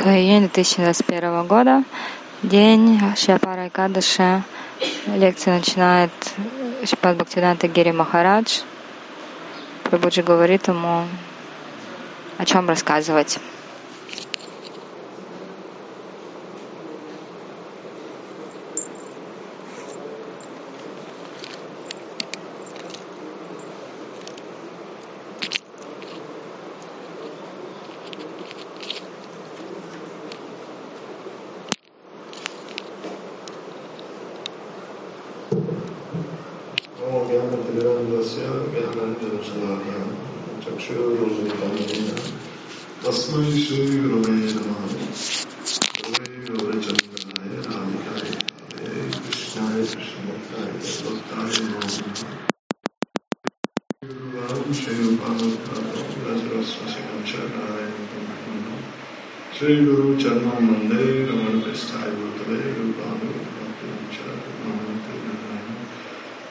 6 июня 2021 года, день Шиапара Кадыши. Лекция начинает Шипад Бхактивиданта Гири Махарадж. Прабhuджи говорит ему, о чем рассказывать. श्रीगुरु चरणं वंदे रमणपृष्ठाय भूतले रूपानु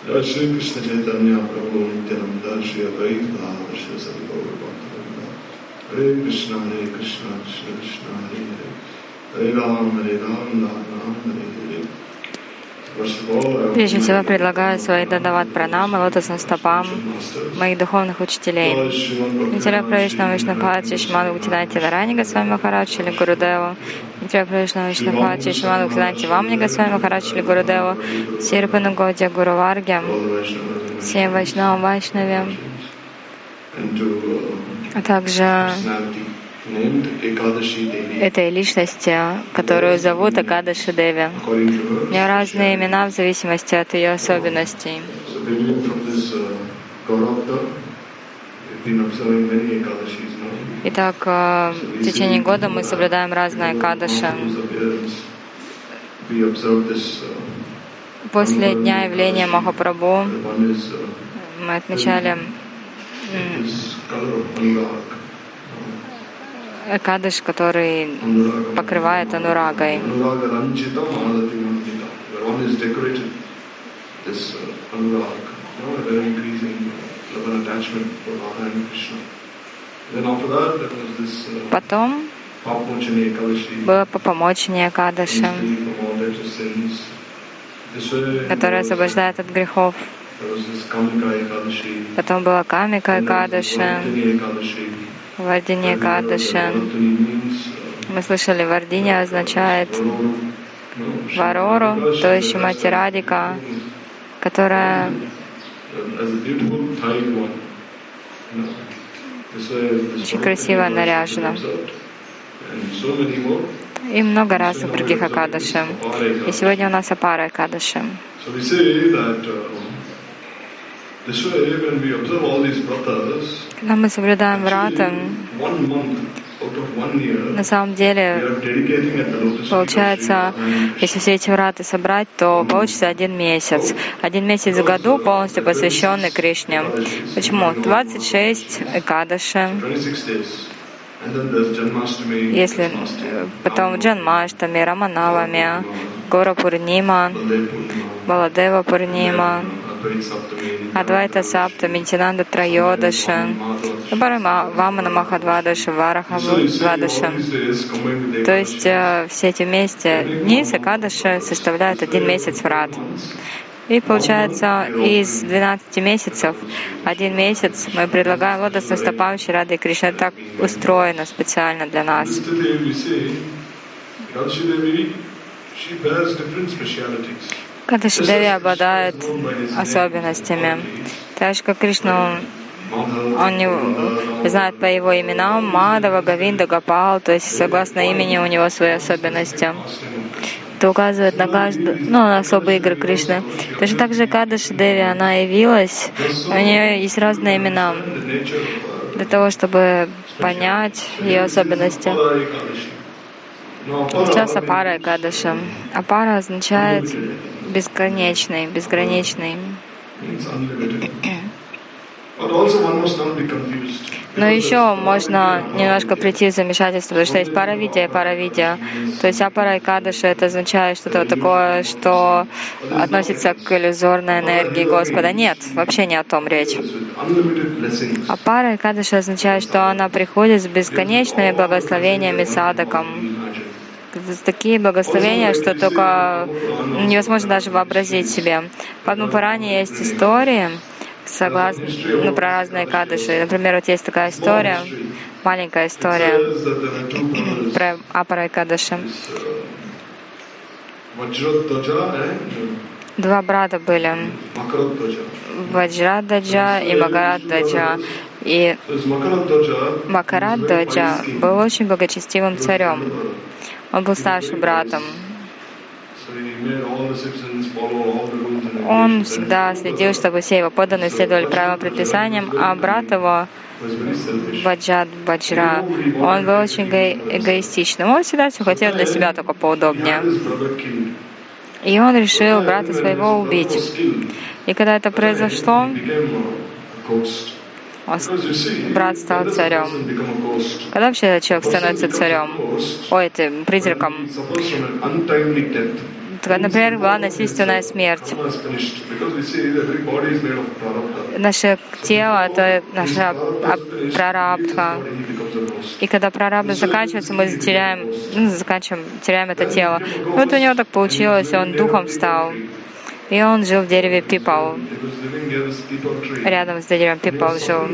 जय श्री कृष्ण चैतन्य प्रभु नित्यानंद श्री अद्वैत श्री सभी गौर हरे कृष्ण हरे कृष्ण कृष्ण कृष्ण, हरे हरे। हरे राम हरे राम राम राम, हरे हरे। Прежде всего предлагаю свои дадават пранамы лотосным стопам моих духовных учителей. Нитяля Правишна Вишнапати Шиману Гутинати Нарани Госвами Махарадж или Гурудеву. Нитяля Правишна Вишнапати Шиману Гутинати Вамни Госвами Махарадж или Гурудеву. Сирпану Годя Гуру Варге. Всем Вайшнавам Вайшнаве. А также этой личности, которую зовут Акадаши Деви. У нее разные имена в зависимости от ее особенностей. Итак, в течение года мы соблюдаем разные кадыши. После дня явления Махапрабху мы отмечали Кадыш, который покрывает анурагой. Потом было Папамочение Кадыша, которое освобождает от грехов. Потом была Камика Кадыша, Вардини Кадыша. Мы слышали, Вардини означает Варору, то есть Шимати Радика, которая очень красиво наряжена. И много раз в других Акадышем. И сегодня у нас Апара Акадышем. Когда мы соблюдаем врата, на самом деле, получается, если все эти враты собрать, то получится один месяц. Один месяц в году полностью посвященный Кришне. Почему? 26 Экадаши. Если потом Джанмаштами, Раманавами, Гора Пурнима, Баладева Пурнима, Адвайта Сапта, Митинанда Трайодаша, Вамана Махадвадаша, Вараха Двадаша. То есть э, все эти вместе дни Сакадаша составляют один месяц врат. И получается, из 12 месяцев, один месяц мы предлагаем лотосным стопам Рады Кришны. Так устроено специально для нас. Кадашидеви обладает особенностями. Так как Кришна, он не знает по его именам Мадава, Гавинда, Гапал, то есть согласно имени у него свои особенности. Это указывает на каждую, ну, на особые игры Кришны. Точно так же Кадаши Деви, она явилась, у нее есть разные имена для того, чтобы понять ее особенности. Сейчас Апара Экадаша. Апара означает бесконечный, безграничный. Но еще можно немножко прийти в замешательство, потому что есть паравидия и паравидия. То есть апара и кадыша это означает что-то такое, что относится к иллюзорной энергии Господа. Нет, вообще не о том речь. Апара и кадыша означает, что она приходит с бесконечными благословениями садаком. Такие благословения, что только невозможно даже вообразить себе. В Падмапуране есть истории, согласно, ну, про разные кадыши. Например, вот есть такая история, маленькая история про Апара Кадыши. Два брата были, Ваджрададжа и Магарададжа. И Макарададжа был очень благочестивым царем. Он был старшим братом. Он всегда следил, чтобы все его подданные следовали правилам предписаниям, а брат его Баджат Баджра, он был очень эгоистичным. Он всегда все хотел для себя только поудобнее. И он решил брата своего убить. И когда это произошло, брат стал царем. Когда вообще человек становится царем? Ой, это призраком. Например, была насильственная смерть. Наше тело — это наша прарабдха. И когда прарабдха заканчивается, мы теряем, ну, заканчиваем, теряем это тело. Вот у него так получилось, он духом стал. И он жил в дереве пипал. Рядом с деревом пипал жил.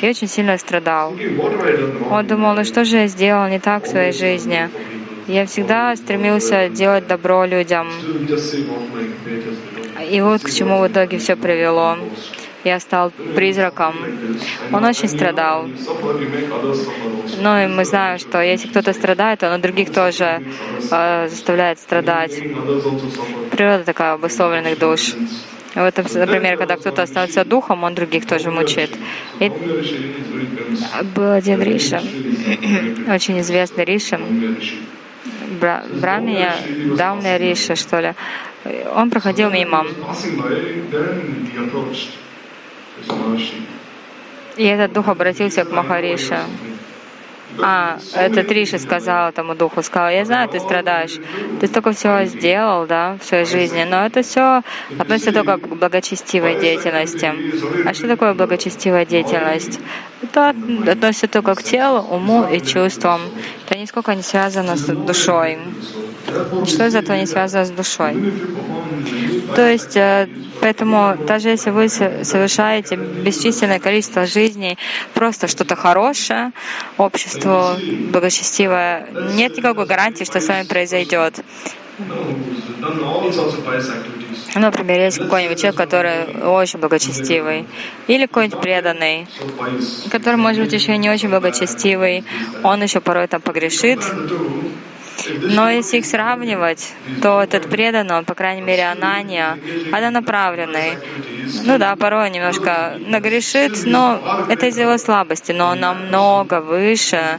И очень сильно страдал. Он думал, ну что же я сделал не так в своей жизни? Я всегда стремился делать добро людям. И вот к чему в итоге все привело. Я стал призраком. Он очень страдал. Ну и мы знаем, что если кто-то страдает, он других тоже э, заставляет страдать. Природа такая обусловленных душ. Вот, например, когда кто-то остается духом, он других тоже мучает. И был один Риша, очень известный Риша, Брамия, Даумная Риша, что ли. Он проходил мимо. И этот дух обратился к Махарише. А, этот Риши сказал этому духу, сказал, я знаю, ты страдаешь, ты столько всего сделал, да, в своей жизни, но это все относится только к благочестивой деятельности. А что такое благочестивая деятельность? Это относится только к телу, уму и чувствам. Это нисколько не связано с душой. Что из этого не связано с душой? То есть, э, поэтому даже если вы совершаете бесчисленное количество жизней, просто что-то хорошее, общество благочестивое, нет никакой гарантии, что с вами произойдет. Например, есть какой-нибудь человек, который очень благочестивый, или какой-нибудь преданный, который, может быть, еще не очень благочестивый, он еще порой там погрешит, но если их сравнивать, то этот преданный, он, по крайней мере, Анания, однонаправленный. Ну да, порой немножко нагрешит, но это из его слабости, но он намного выше,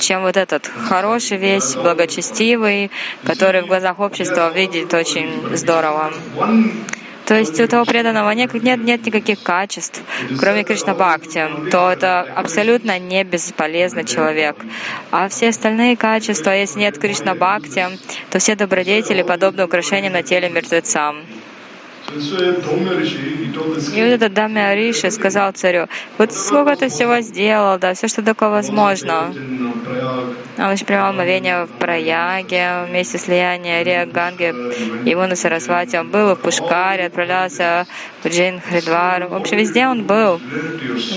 чем вот этот хороший весь, благочестивый, который в глазах общества видит очень здорово. То есть у того преданного нет, нет, нет никаких качеств, кроме Кришна Бхакти, то это абсолютно не бесполезный человек. А все остальные качества, если нет Кришна Бхакти, то все добродетели подобны украшениям на теле мертвецам. И вот этот Дамя Риши сказал царю, вот сколько ты всего сделал, да, все, что такое возможно. Он еще принимал мовение в Праяге, вместе слияния Рия Ганги, его на Сарасвати. Он был в Пушкаре, отправлялся в Джин Хридвар. В общем, везде он был.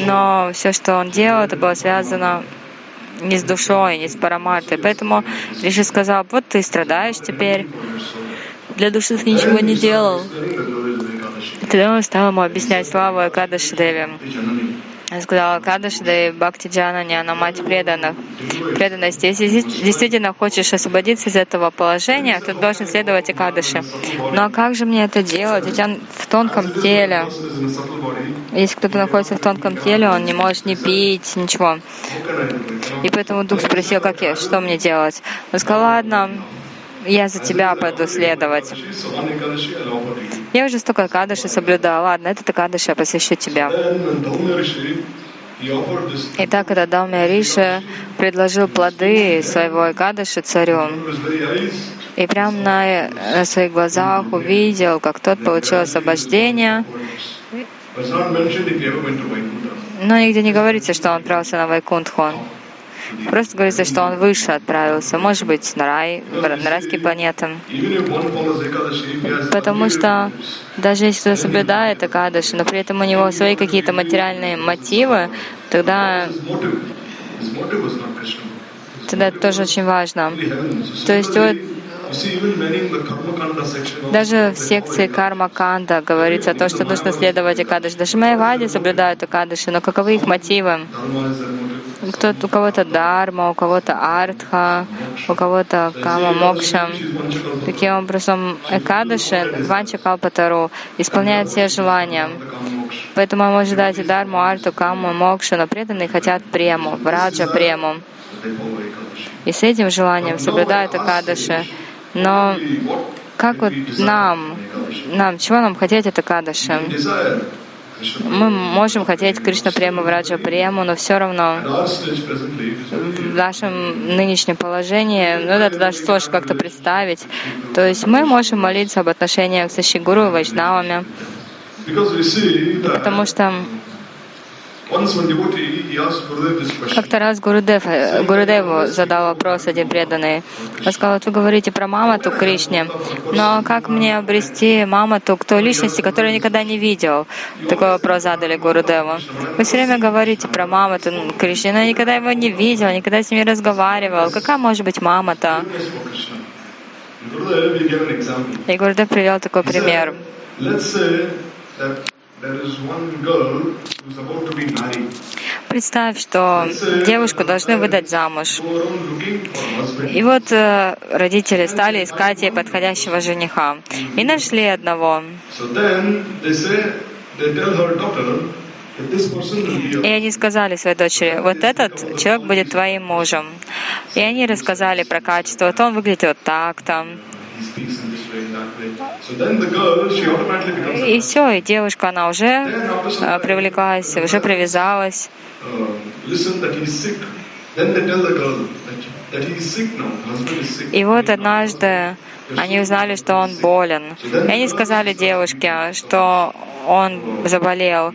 Но все, что он делал, это было связано не с душой, не с парамартой. Поэтому Риши сказал, вот ты страдаешь теперь. Для души ты ничего не делал. Тогда он стал ему объяснять славу Акадаши Деви. Он сказал, Акадаши Деви Бхакти Джанани, она мать преданных. Преданность. Если действительно хочешь освободиться из этого положения, то должен следовать Акадаши. Ну а как же мне это делать? Ведь он в тонком теле. Если кто-то находится в тонком теле, он не может не пить, ничего. И поэтому Дух спросил, как я, что мне делать? Он сказал, ладно, я за тебя пойду следовать. Я уже столько кадыши соблюдала. Ладно, этот кадыш я посвящу тебя. Итак, когда Далмия Риша предложил плоды своего Экадыши царю, и прямо на, на своих глазах увидел, как тот получил освобождение, но нигде не говорится, что он отправился на Вайкунтху. Просто говорится, что он выше отправился, может быть, на рай, на райские планеты. Потому что даже если кто соблюдает Акадыши, но при этом у него свои какие-то материальные мотивы, тогда тогда это тоже очень важно. То есть вот даже в секции Карма Канда говорится о том, что нужно следовать Акадыши. Даже Майявади соблюдают Акадыши, но каковы их мотивы? Кто, у кого-то Дарма, у кого-то Артха, у кого-то Кама Мокша. Таким образом, Экадыши, Ванча Калпатару, исполняет все желания. Поэтому мы можем дать и Дарму, Арту, Каму, Мокшу, но преданные хотят прему, Враджа прему. И с этим желанием соблюдают Акадыши. Но как вот нам, нам, чего нам хотеть это Кадыши? Мы можем хотеть Кришна Прему, Враджа Прему, но все равно в нашем нынешнем положении, ну это даже сложно как-то представить. То есть мы можем молиться об отношениях с Шигуру и Вайшнавами, потому что как-то раз Гурудев, э, Гурудеву задал вопрос один преданный. Он сказал, вы говорите про Мамату Кришне, но как мне обрести Мамату к той личности, которую я никогда не видел? Такой вопрос задали Гурудеву. Вы все время говорите про Мамату Кришне, но я никогда его не видел, никогда с ним не разговаривал. Какая может быть Мамата? И Гурудев привел такой пример. Представь, что девушку должны выдать замуж. И вот э, родители стали искать ей подходящего жениха. И нашли одного. И они сказали своей дочери, вот этот человек будет твоим мужем. И они рассказали про качество. Вот он выглядит вот так-то. И все, и девушка, она уже э, привлеклась, уже привязалась. И вот однажды они узнали, что он болен. И они сказали девушке, что он заболел.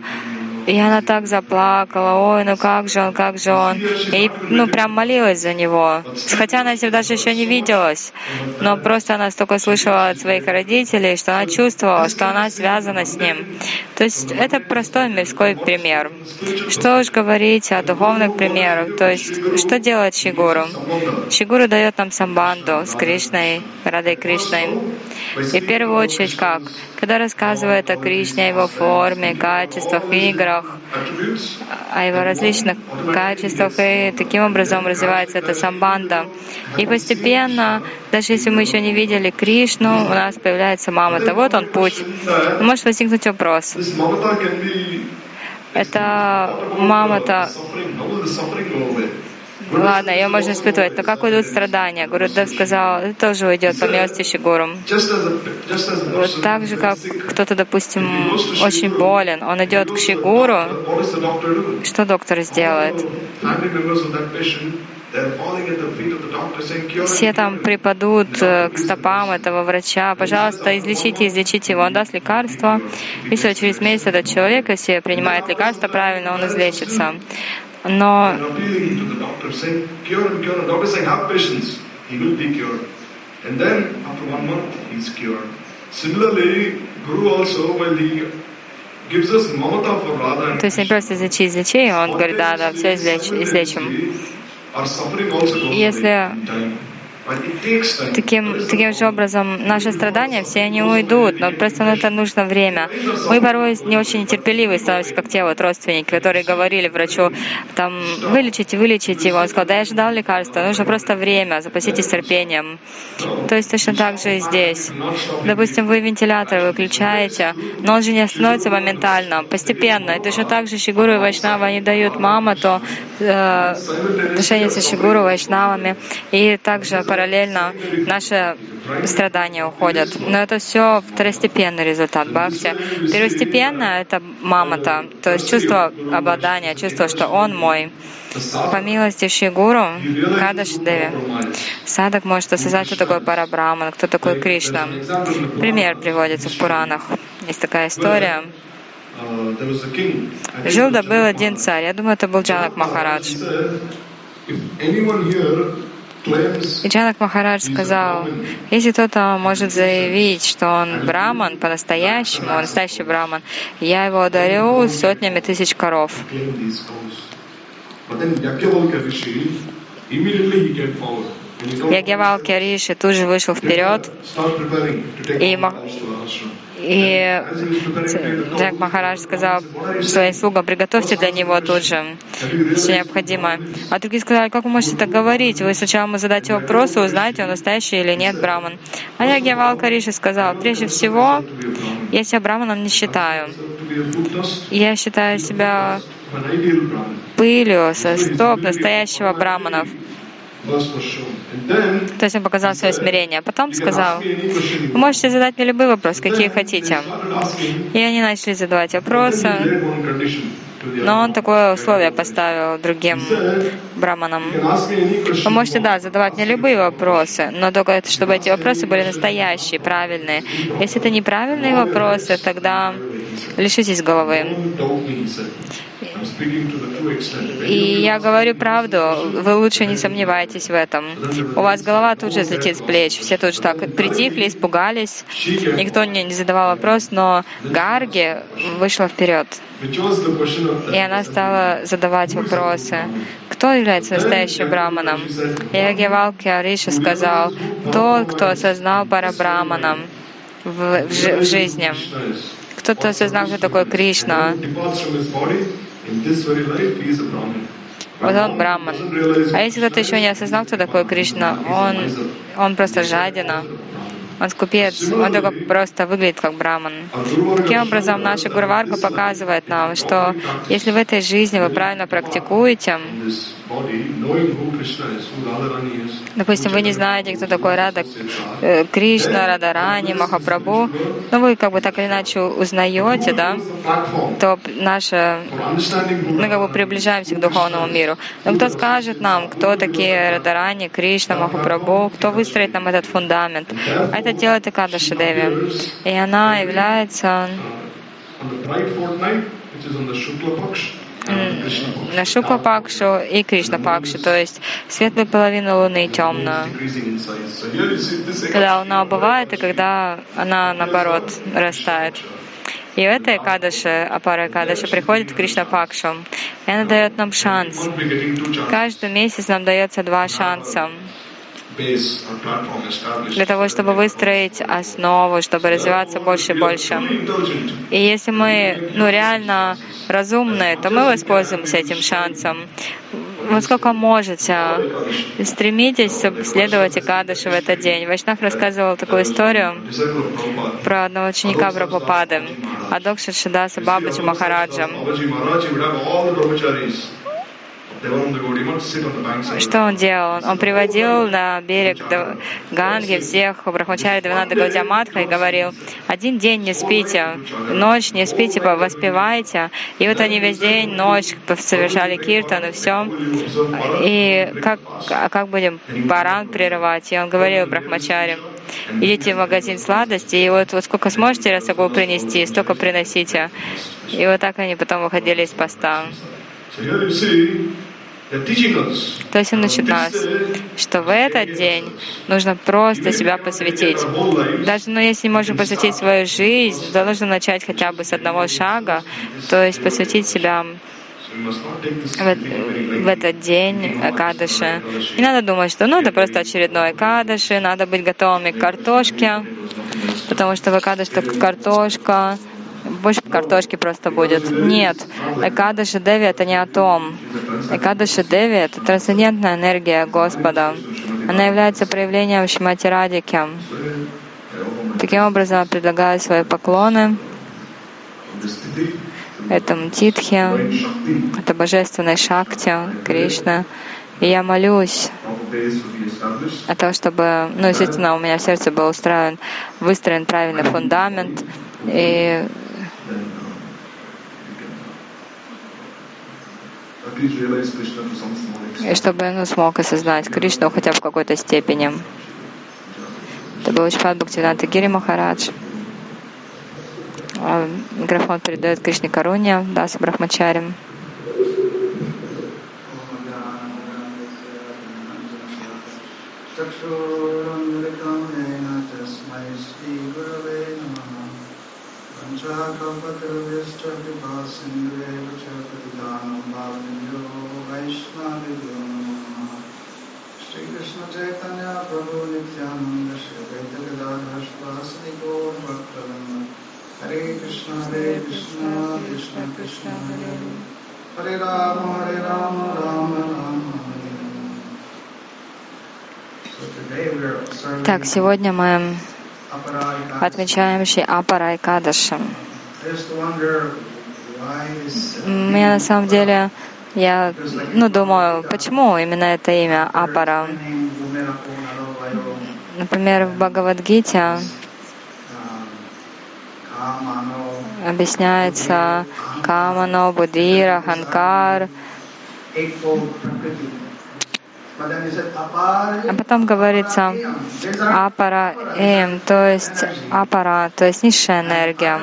И она так заплакала, ой, ну как же он, как же он. И, ну, прям молилась за него. Хотя она с ним даже еще не виделась. Но просто она столько слышала от своих родителей, что она чувствовала, что она связана с ним. То есть это простой мирской пример. Что уж говорить о духовных примерах. То есть, что делает Шигуру? Шигуру дает нам самбанду с Кришной, Радой Кришной. И в первую очередь как? Когда рассказывает о Кришне, его форме, качествах, играх, о его различных качествах, и таким образом развивается эта самбанда. И постепенно, даже если мы еще не видели Кришну, у нас появляется мамата. Вот он путь. Может возникнуть вопрос. Это мама-то Ладно, ее можно испытывать, но как уйдут страдания? Гурудев сказал, это тоже уйдет по милости Шигуру. Вот так же, как кто-то, допустим, очень болен, он идет к Шигуру, что доктор сделает? Все там припадут э, к стопам этого врача. Пожалуйста, излечите, излечите его. Он даст лекарство. И все, через месяц этот человек, если принимает лекарство правильно, он излечится. Но то есть не просто излечи, излечи, он говорит, да, да, все излеч, излечим. Если Таким, таким же образом, наши страдания, все они уйдут, но просто на это нужно время. Мы порой не очень терпеливы становимся, как те вот родственники, которые говорили врачу, там, вылечите, вылечите его. Он сказал, да я ждал лекарства, нужно просто время, запаситесь терпением. То есть точно так же и здесь. Допустим, вы вентилятор выключаете, но он же не остановится моментально, постепенно. И точно так же Шигуру и Вайшнава, они дают мама, то э, отношения со Шигуру, Вайшнавами. И также параллельно наши страдания уходят. Но это все второстепенный результат бхакти. Первостепенно — это мамата, то есть чувство обладания, чувство, что он мой. По милости Шигуру, Кадаш Деви, садок может осознать, кто такой Парабраман, кто такой Кришна. Пример приводится в Пуранах. Есть такая история. Жил да был один царь, я думаю, это был Джанак Махарадж. И Джанак Махарадж сказал, если кто-то может заявить, что он браман по-настоящему, он настоящий браман, я его одарю сотнями тысяч коров. Ягьявалки Риши тут же вышел вперед и, и Джак Махарадж сказал своим слугам, приготовьте для него тут же все необходимое. А другие сказали, как вы можете так говорить? Вы сначала ему задайте вопросы, узнаете, он настоящий или нет браман. А Ягьявалка Риши сказал, прежде всего, я себя браманом не считаю. Я считаю себя пылью со стоп настоящего браманов. То есть он показал свое смирение. А потом сказал, вы можете задать мне любой вопрос, какие хотите. И они начали задавать вопросы. Но он такое условие поставил другим браманам. Вы можете, да, задавать мне любые вопросы, но только чтобы эти вопросы были настоящие, правильные. Если это неправильные вопросы, тогда лишитесь головы. И я говорю правду, вы лучше не сомневайтесь в этом. У вас голова тут же слетит с плеч, все тут же так притихли, испугались, никто мне не задавал вопрос, но Гарги вышла вперед. И она стала задавать вопросы. Кто является настоящим браманом? И Ариша сказал, тот, кто осознал пара браманом в, в, в жизни. Кто-то осознал, кто такой Кришна. Вот он браман. А если кто-то еще не осознал, кто такой Кришна, он, он просто жадина. Он скупец, он только просто выглядит как браман. Таким образом, наша Гурварга показывает нам, что если в этой жизни вы правильно практикуете, допустим, вы не знаете, кто такой Рада э, Кришна, Рада Рани, Махапрабху, но вы как бы так или иначе узнаете, да, то наше, мы как бы приближаемся к духовному миру. Но кто скажет нам, кто такие Радарани, Кришна, Махапрабху, кто выстроит нам этот фундамент? А это делает Экадаши Деви. И она является на Шукла Пакшу и Кришна Пакшу, то есть светлую половину Луны и темную. Когда Луна убывает и когда она, наоборот, растает. И в этой Кадаше, Апара Кадаше, приходит Кришна Пакшу. И она дает нам шанс. Каждый месяц нам дается два шанса для того, чтобы выстроить основу, чтобы развиваться больше и больше. И если мы ну, реально разумные, то мы воспользуемся этим шансом. Вот сколько можете, стремитесь следовать Икадышу в этот день. Вайшнав рассказывал такую историю про одного ученика Прабхупады, Адокша Шидаса Бабаджи Махараджа. Что он делал? Он приводил на берег Ганги всех Брахмачари Давананда Гаудиаматха и говорил, один день не спите, ночь не спите, воспевайте. И вот они весь день, ночь совершали киртан и все. И как, а как будем баран прерывать? И он говорил Брахмачари, идите в магазин сладостей, и вот, вот сколько сможете расагу принести, столько приносите. И вот так они потом выходили из поста. То есть он учит нас, что в этот день нужно просто себя посвятить. Даже ну, если не можем посвятить свою жизнь, то нужно начать хотя бы с одного шага, то есть посвятить себя в, в этот день Кадыши. Не надо думать, что ну это просто очередной Кадыши, надо быть готовыми к картошке, потому что в Кадыш только картошка, больше картошки просто будет. Нет, Экадаши Деви — это не о том. Экадаши Деви — это трансцендентная энергия Господа. Она является проявлением Шимати Радики. Таким образом, я предлагаю свои поклоны этому Титхе, это божественной Шакти, Кришна. И я молюсь о том, чтобы, ну, естественно, у меня в сердце был устроен, выстроен правильный фундамент, и и чтобы он смог осознать Кришну хотя бы в какой-то степени. Это был Учпад Бхактивиданта Гири Махарадж. А, микрофон передает Кришне Каруне, Даса Брахмачари. चक्षुरुन्मिलितं येन तस्मै श्रीगुरवे नमः पञ्चाकल्पतरुभ्यश्च कृपासिन्धुरेव च प्रतिदानं भावनिभ्यो वैष्णवेभ्यो नमो नमः श्रीकृष्णचैतन्य प्रभु नित्यानन्द श्री द्वैतगदाधर श्वासनि गौर भक्तवृन्द हरे कृष्ण हरे कृष्ण कृष्ण कृष्ण हरे हरे हरे राम हरे राम राम राम हरे Hare So today we are observing Так, сегодня мы Aparayika. отмечаем Ши Апарай Кадаши. Мне на самом деле, я ну, думаю, почему именно это имя Апара? Например, в Бхагавадгите объясняется Камано, Будира, Ханкар, а потом говорится Апара Эм, то есть Апара, то есть низшая энергия.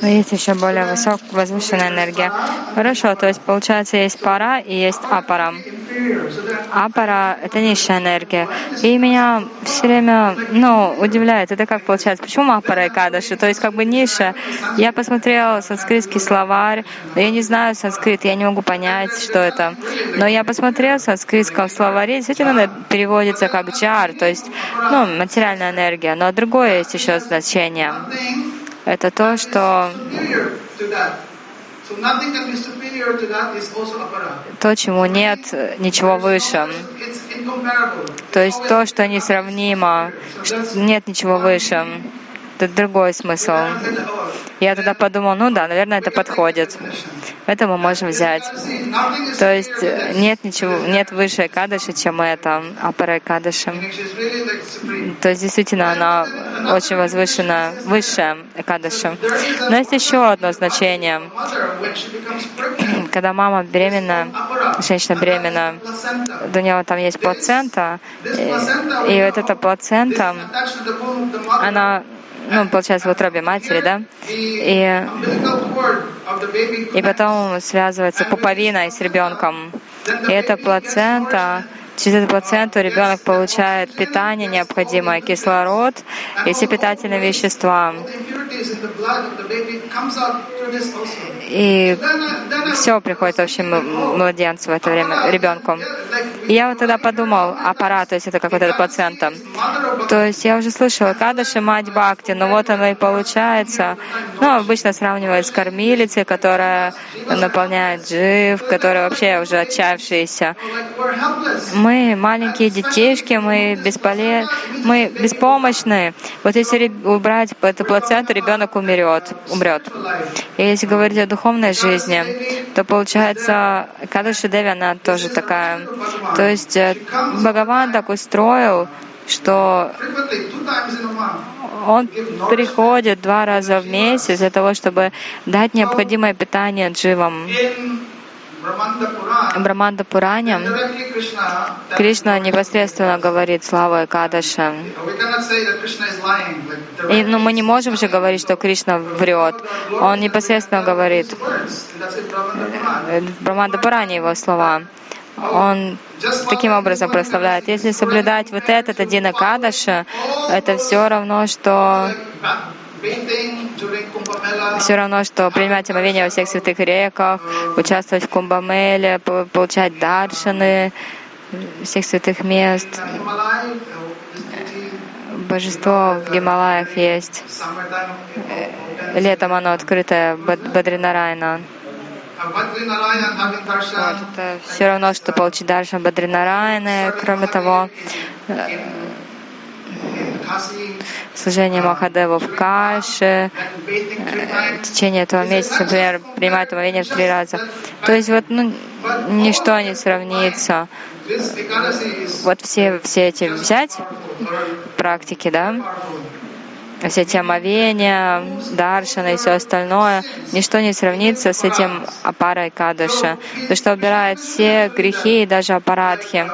Но есть еще более высок, возвышенная энергия. Хорошо, то есть получается есть пара и есть апара. Апара — это низшая энергия. И меня все время, ну, удивляет, это как получается, почему апара и кадаши? То есть как бы ниша. Я посмотрела санскритский словарь, но я не знаю санскрит, я не могу понять, что это. Но я посмотрела в санскритском словаре, действительно переводится как джар, то есть, ну, материальная энергия. Но другое есть еще значение. Это то, что то, чему нет ничего выше. То есть то, что несравнимо, нет ничего выше. Это другой смысл. Я тогда подумал, ну да, наверное, это подходит. Это мы можем взять. То есть э, нет ничего, нет выше кадыши, чем это, апара кадыши. То есть действительно она очень возвышенная, высшая кадыши. Но есть еще одно значение. Когда мама беременна, женщина беременна, у нее там есть плацента, и, и вот эта плацента, она, ну, получается, в утробе матери, да, и, и потом связывается пуповиной с ребенком. И эта плацента, через эту плаценту ребенок получает питание необходимое, кислород и все питательные вещества. И все приходит в общем младенцу в это время, ребенку. И я вот тогда подумал, аппарат, то есть это как вот эта плацента. То есть я уже слышала, Кадыши мать Бхакти, но вот оно и получается. Ну, обычно сравнивают с кормилицей, которая наполняет жив, которая вообще уже отчаявшаяся. Мы маленькие детишки, мы бесполе... мы беспомощны. Вот если убрать эту плаценту, ребенок умрет, умрет. И если говорить о духовной жизни, то получается, Кадыши Деви, она тоже такая. То есть э, Бхагаван так устроил, что он приходит два раза в месяц для того, чтобы дать необходимое питание дживам. В Браманда Пуране Кришна непосредственно говорит слава. Like И, ну, мы не можем же говорить, что Кришна врет. Он непосредственно говорит, э, Браманда Пуране его слова. Он таким образом прославляет. Если соблюдать вот этот один Акадаша, это все равно, что Все равно, что принимать омовение во всех святых реках, участвовать в Кумбамеле, по- получать даршаны всех святых мест. Божество в Гималаях есть. uh, Летом оно открытое, Бад- Бадринарайна. Вот, это все равно, что получить даршан Бадринарайны. Кроме того, э, служение Махадеву в Каше, three в течение этого месяца, например, принимает омовение три раза. То есть вот ну, ничто не сравнится. Вот все, все эти взять практики, да, все эти омовения, даршаны и все остальное, ничто не сравнится с этим апарой кадаша, то что убирает все грехи и даже апарадхи.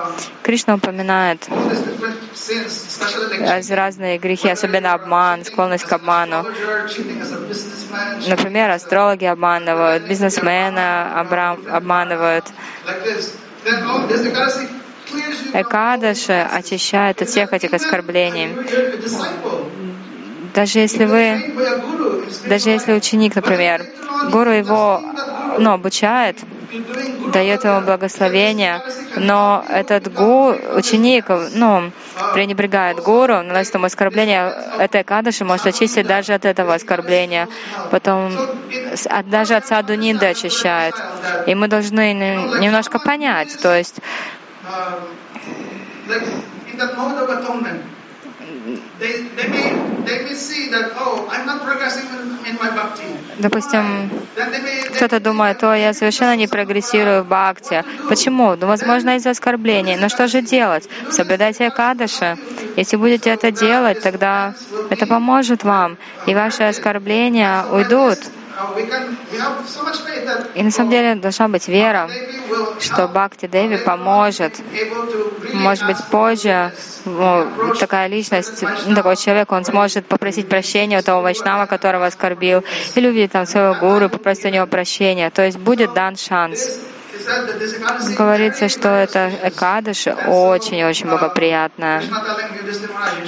Кришна упоминает different разные грехи, особенно обман, склонность к обману. Например, астрологи обманывают, бизнесмены обманывают. Экадаши очищает от всех этих оскорблений. Даже если вы, даже если ученик, например, гуру его ну, обучает, дает ему благословение, но этот гу, ученик, ну, пренебрегает гуру, наносит ему оскорбление, этой кадыши может очистить даже от этого оскорбления. Потом даже от саду нинды очищает. И мы должны немножко понять, то есть Допустим, кто-то думает, о, я совершенно не прогрессирую в бхакти. Почему? Ну, возможно, из-за оскорблений. Но что же делать? Соблюдайте Акадыши. Если будете это делать, тогда это поможет вам, и ваши оскорбления уйдут. И на самом деле должна быть вера, что Бхакти Деви поможет. Может быть, позже ну, такая личность, ну, такой человек, он сможет попросить прощения у того вайшнава, которого оскорбил, или увидеть там своего гуру, попросить у него прощения. То есть будет дан шанс. Говорится, что это Экадыши очень-очень благоприятная.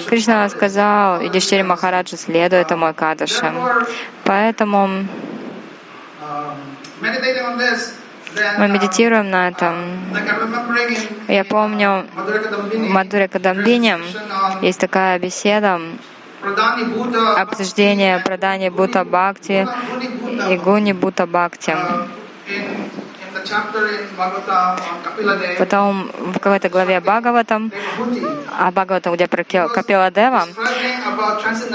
Кришна сказал, Юдиштири Махараджа следует этому Экадыши. Поэтому мы медитируем на этом. Я помню, в Мадуре Кадамбине есть такая беседа, обсуждение Прадани Бута Бхакти и Гуни Бута Бхакти. Потом в какой-то главе Бхагаватам, а Бхагаватам, где про Капила Дева,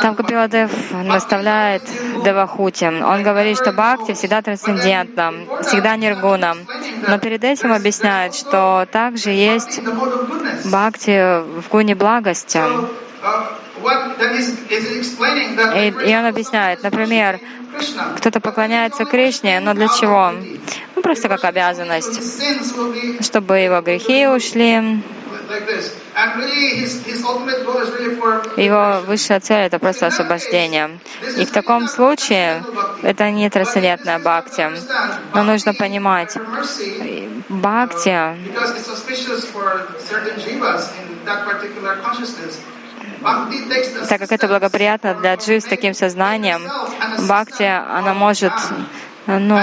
там Капила Дев наставляет Девахути. Он говорит, что Бхакти всегда трансцендентна, всегда ниргуна. Но перед этим объясняет, что также есть Бхакти в гуне благости. И, и он объясняет, например, кто-то поклоняется Кришне, но для чего? Ну, просто как обязанность, чтобы его грехи ушли. Его высшая цель — это просто освобождение. И в таком случае это не трансцендентная бхакти. Но нужно понимать, бхакти так как это благоприятно для джи с таким сознанием, бхакти, она может ну,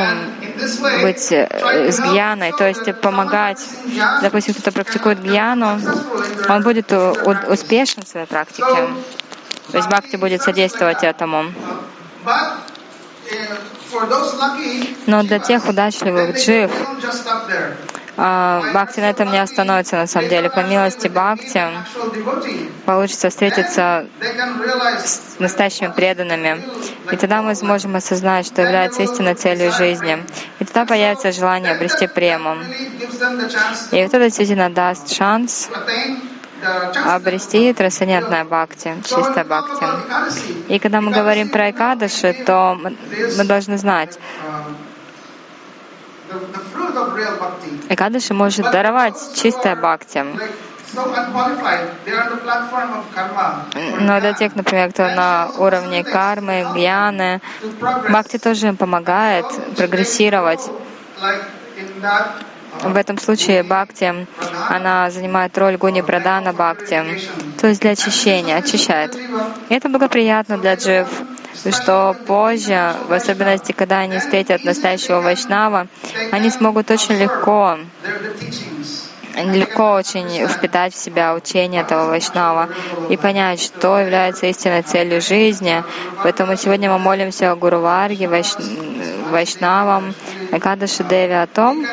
быть э, с гьяной, то есть помогать, допустим, кто-то практикует гьяну, он будет успешен в своей практике. То есть бхакти будет содействовать этому. Но для тех удачливых джив, бхакти на этом не остановится на самом деле. По милости Бхакти получится встретиться с настоящими преданными. И тогда мы сможем осознать, что является истинной целью жизни. И тогда появится желание обрести прему. И вот это действительно даст шанс обрести трансцендентное бхакти, чистое бхакти. И когда мы говорим про Экадаши, то мы должны знать, Экадаши может даровать чистое бхакти. Но для тех, например, кто на уровне кармы, гьяны, бхакти тоже им помогает прогрессировать. В этом случае бхакти, она занимает роль гуни прадана бхакти, то есть для очищения, очищает. И это благоприятно для джив что позже, в особенности, когда они встретят настоящего вайшнава, они смогут очень легко легко очень впитать в себя учение этого вайшнава и понять, что является истинной целью жизни. Поэтому сегодня мы молимся о Гуру Варге, вайш... вайшнавам, Экадаши Деви о том,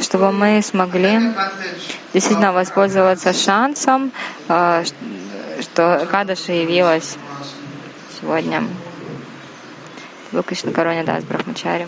чтобы мы смогли действительно воспользоваться шансом, э, что Экадаши явилась сегодня в Кришнакароне, да, с Брахмачари.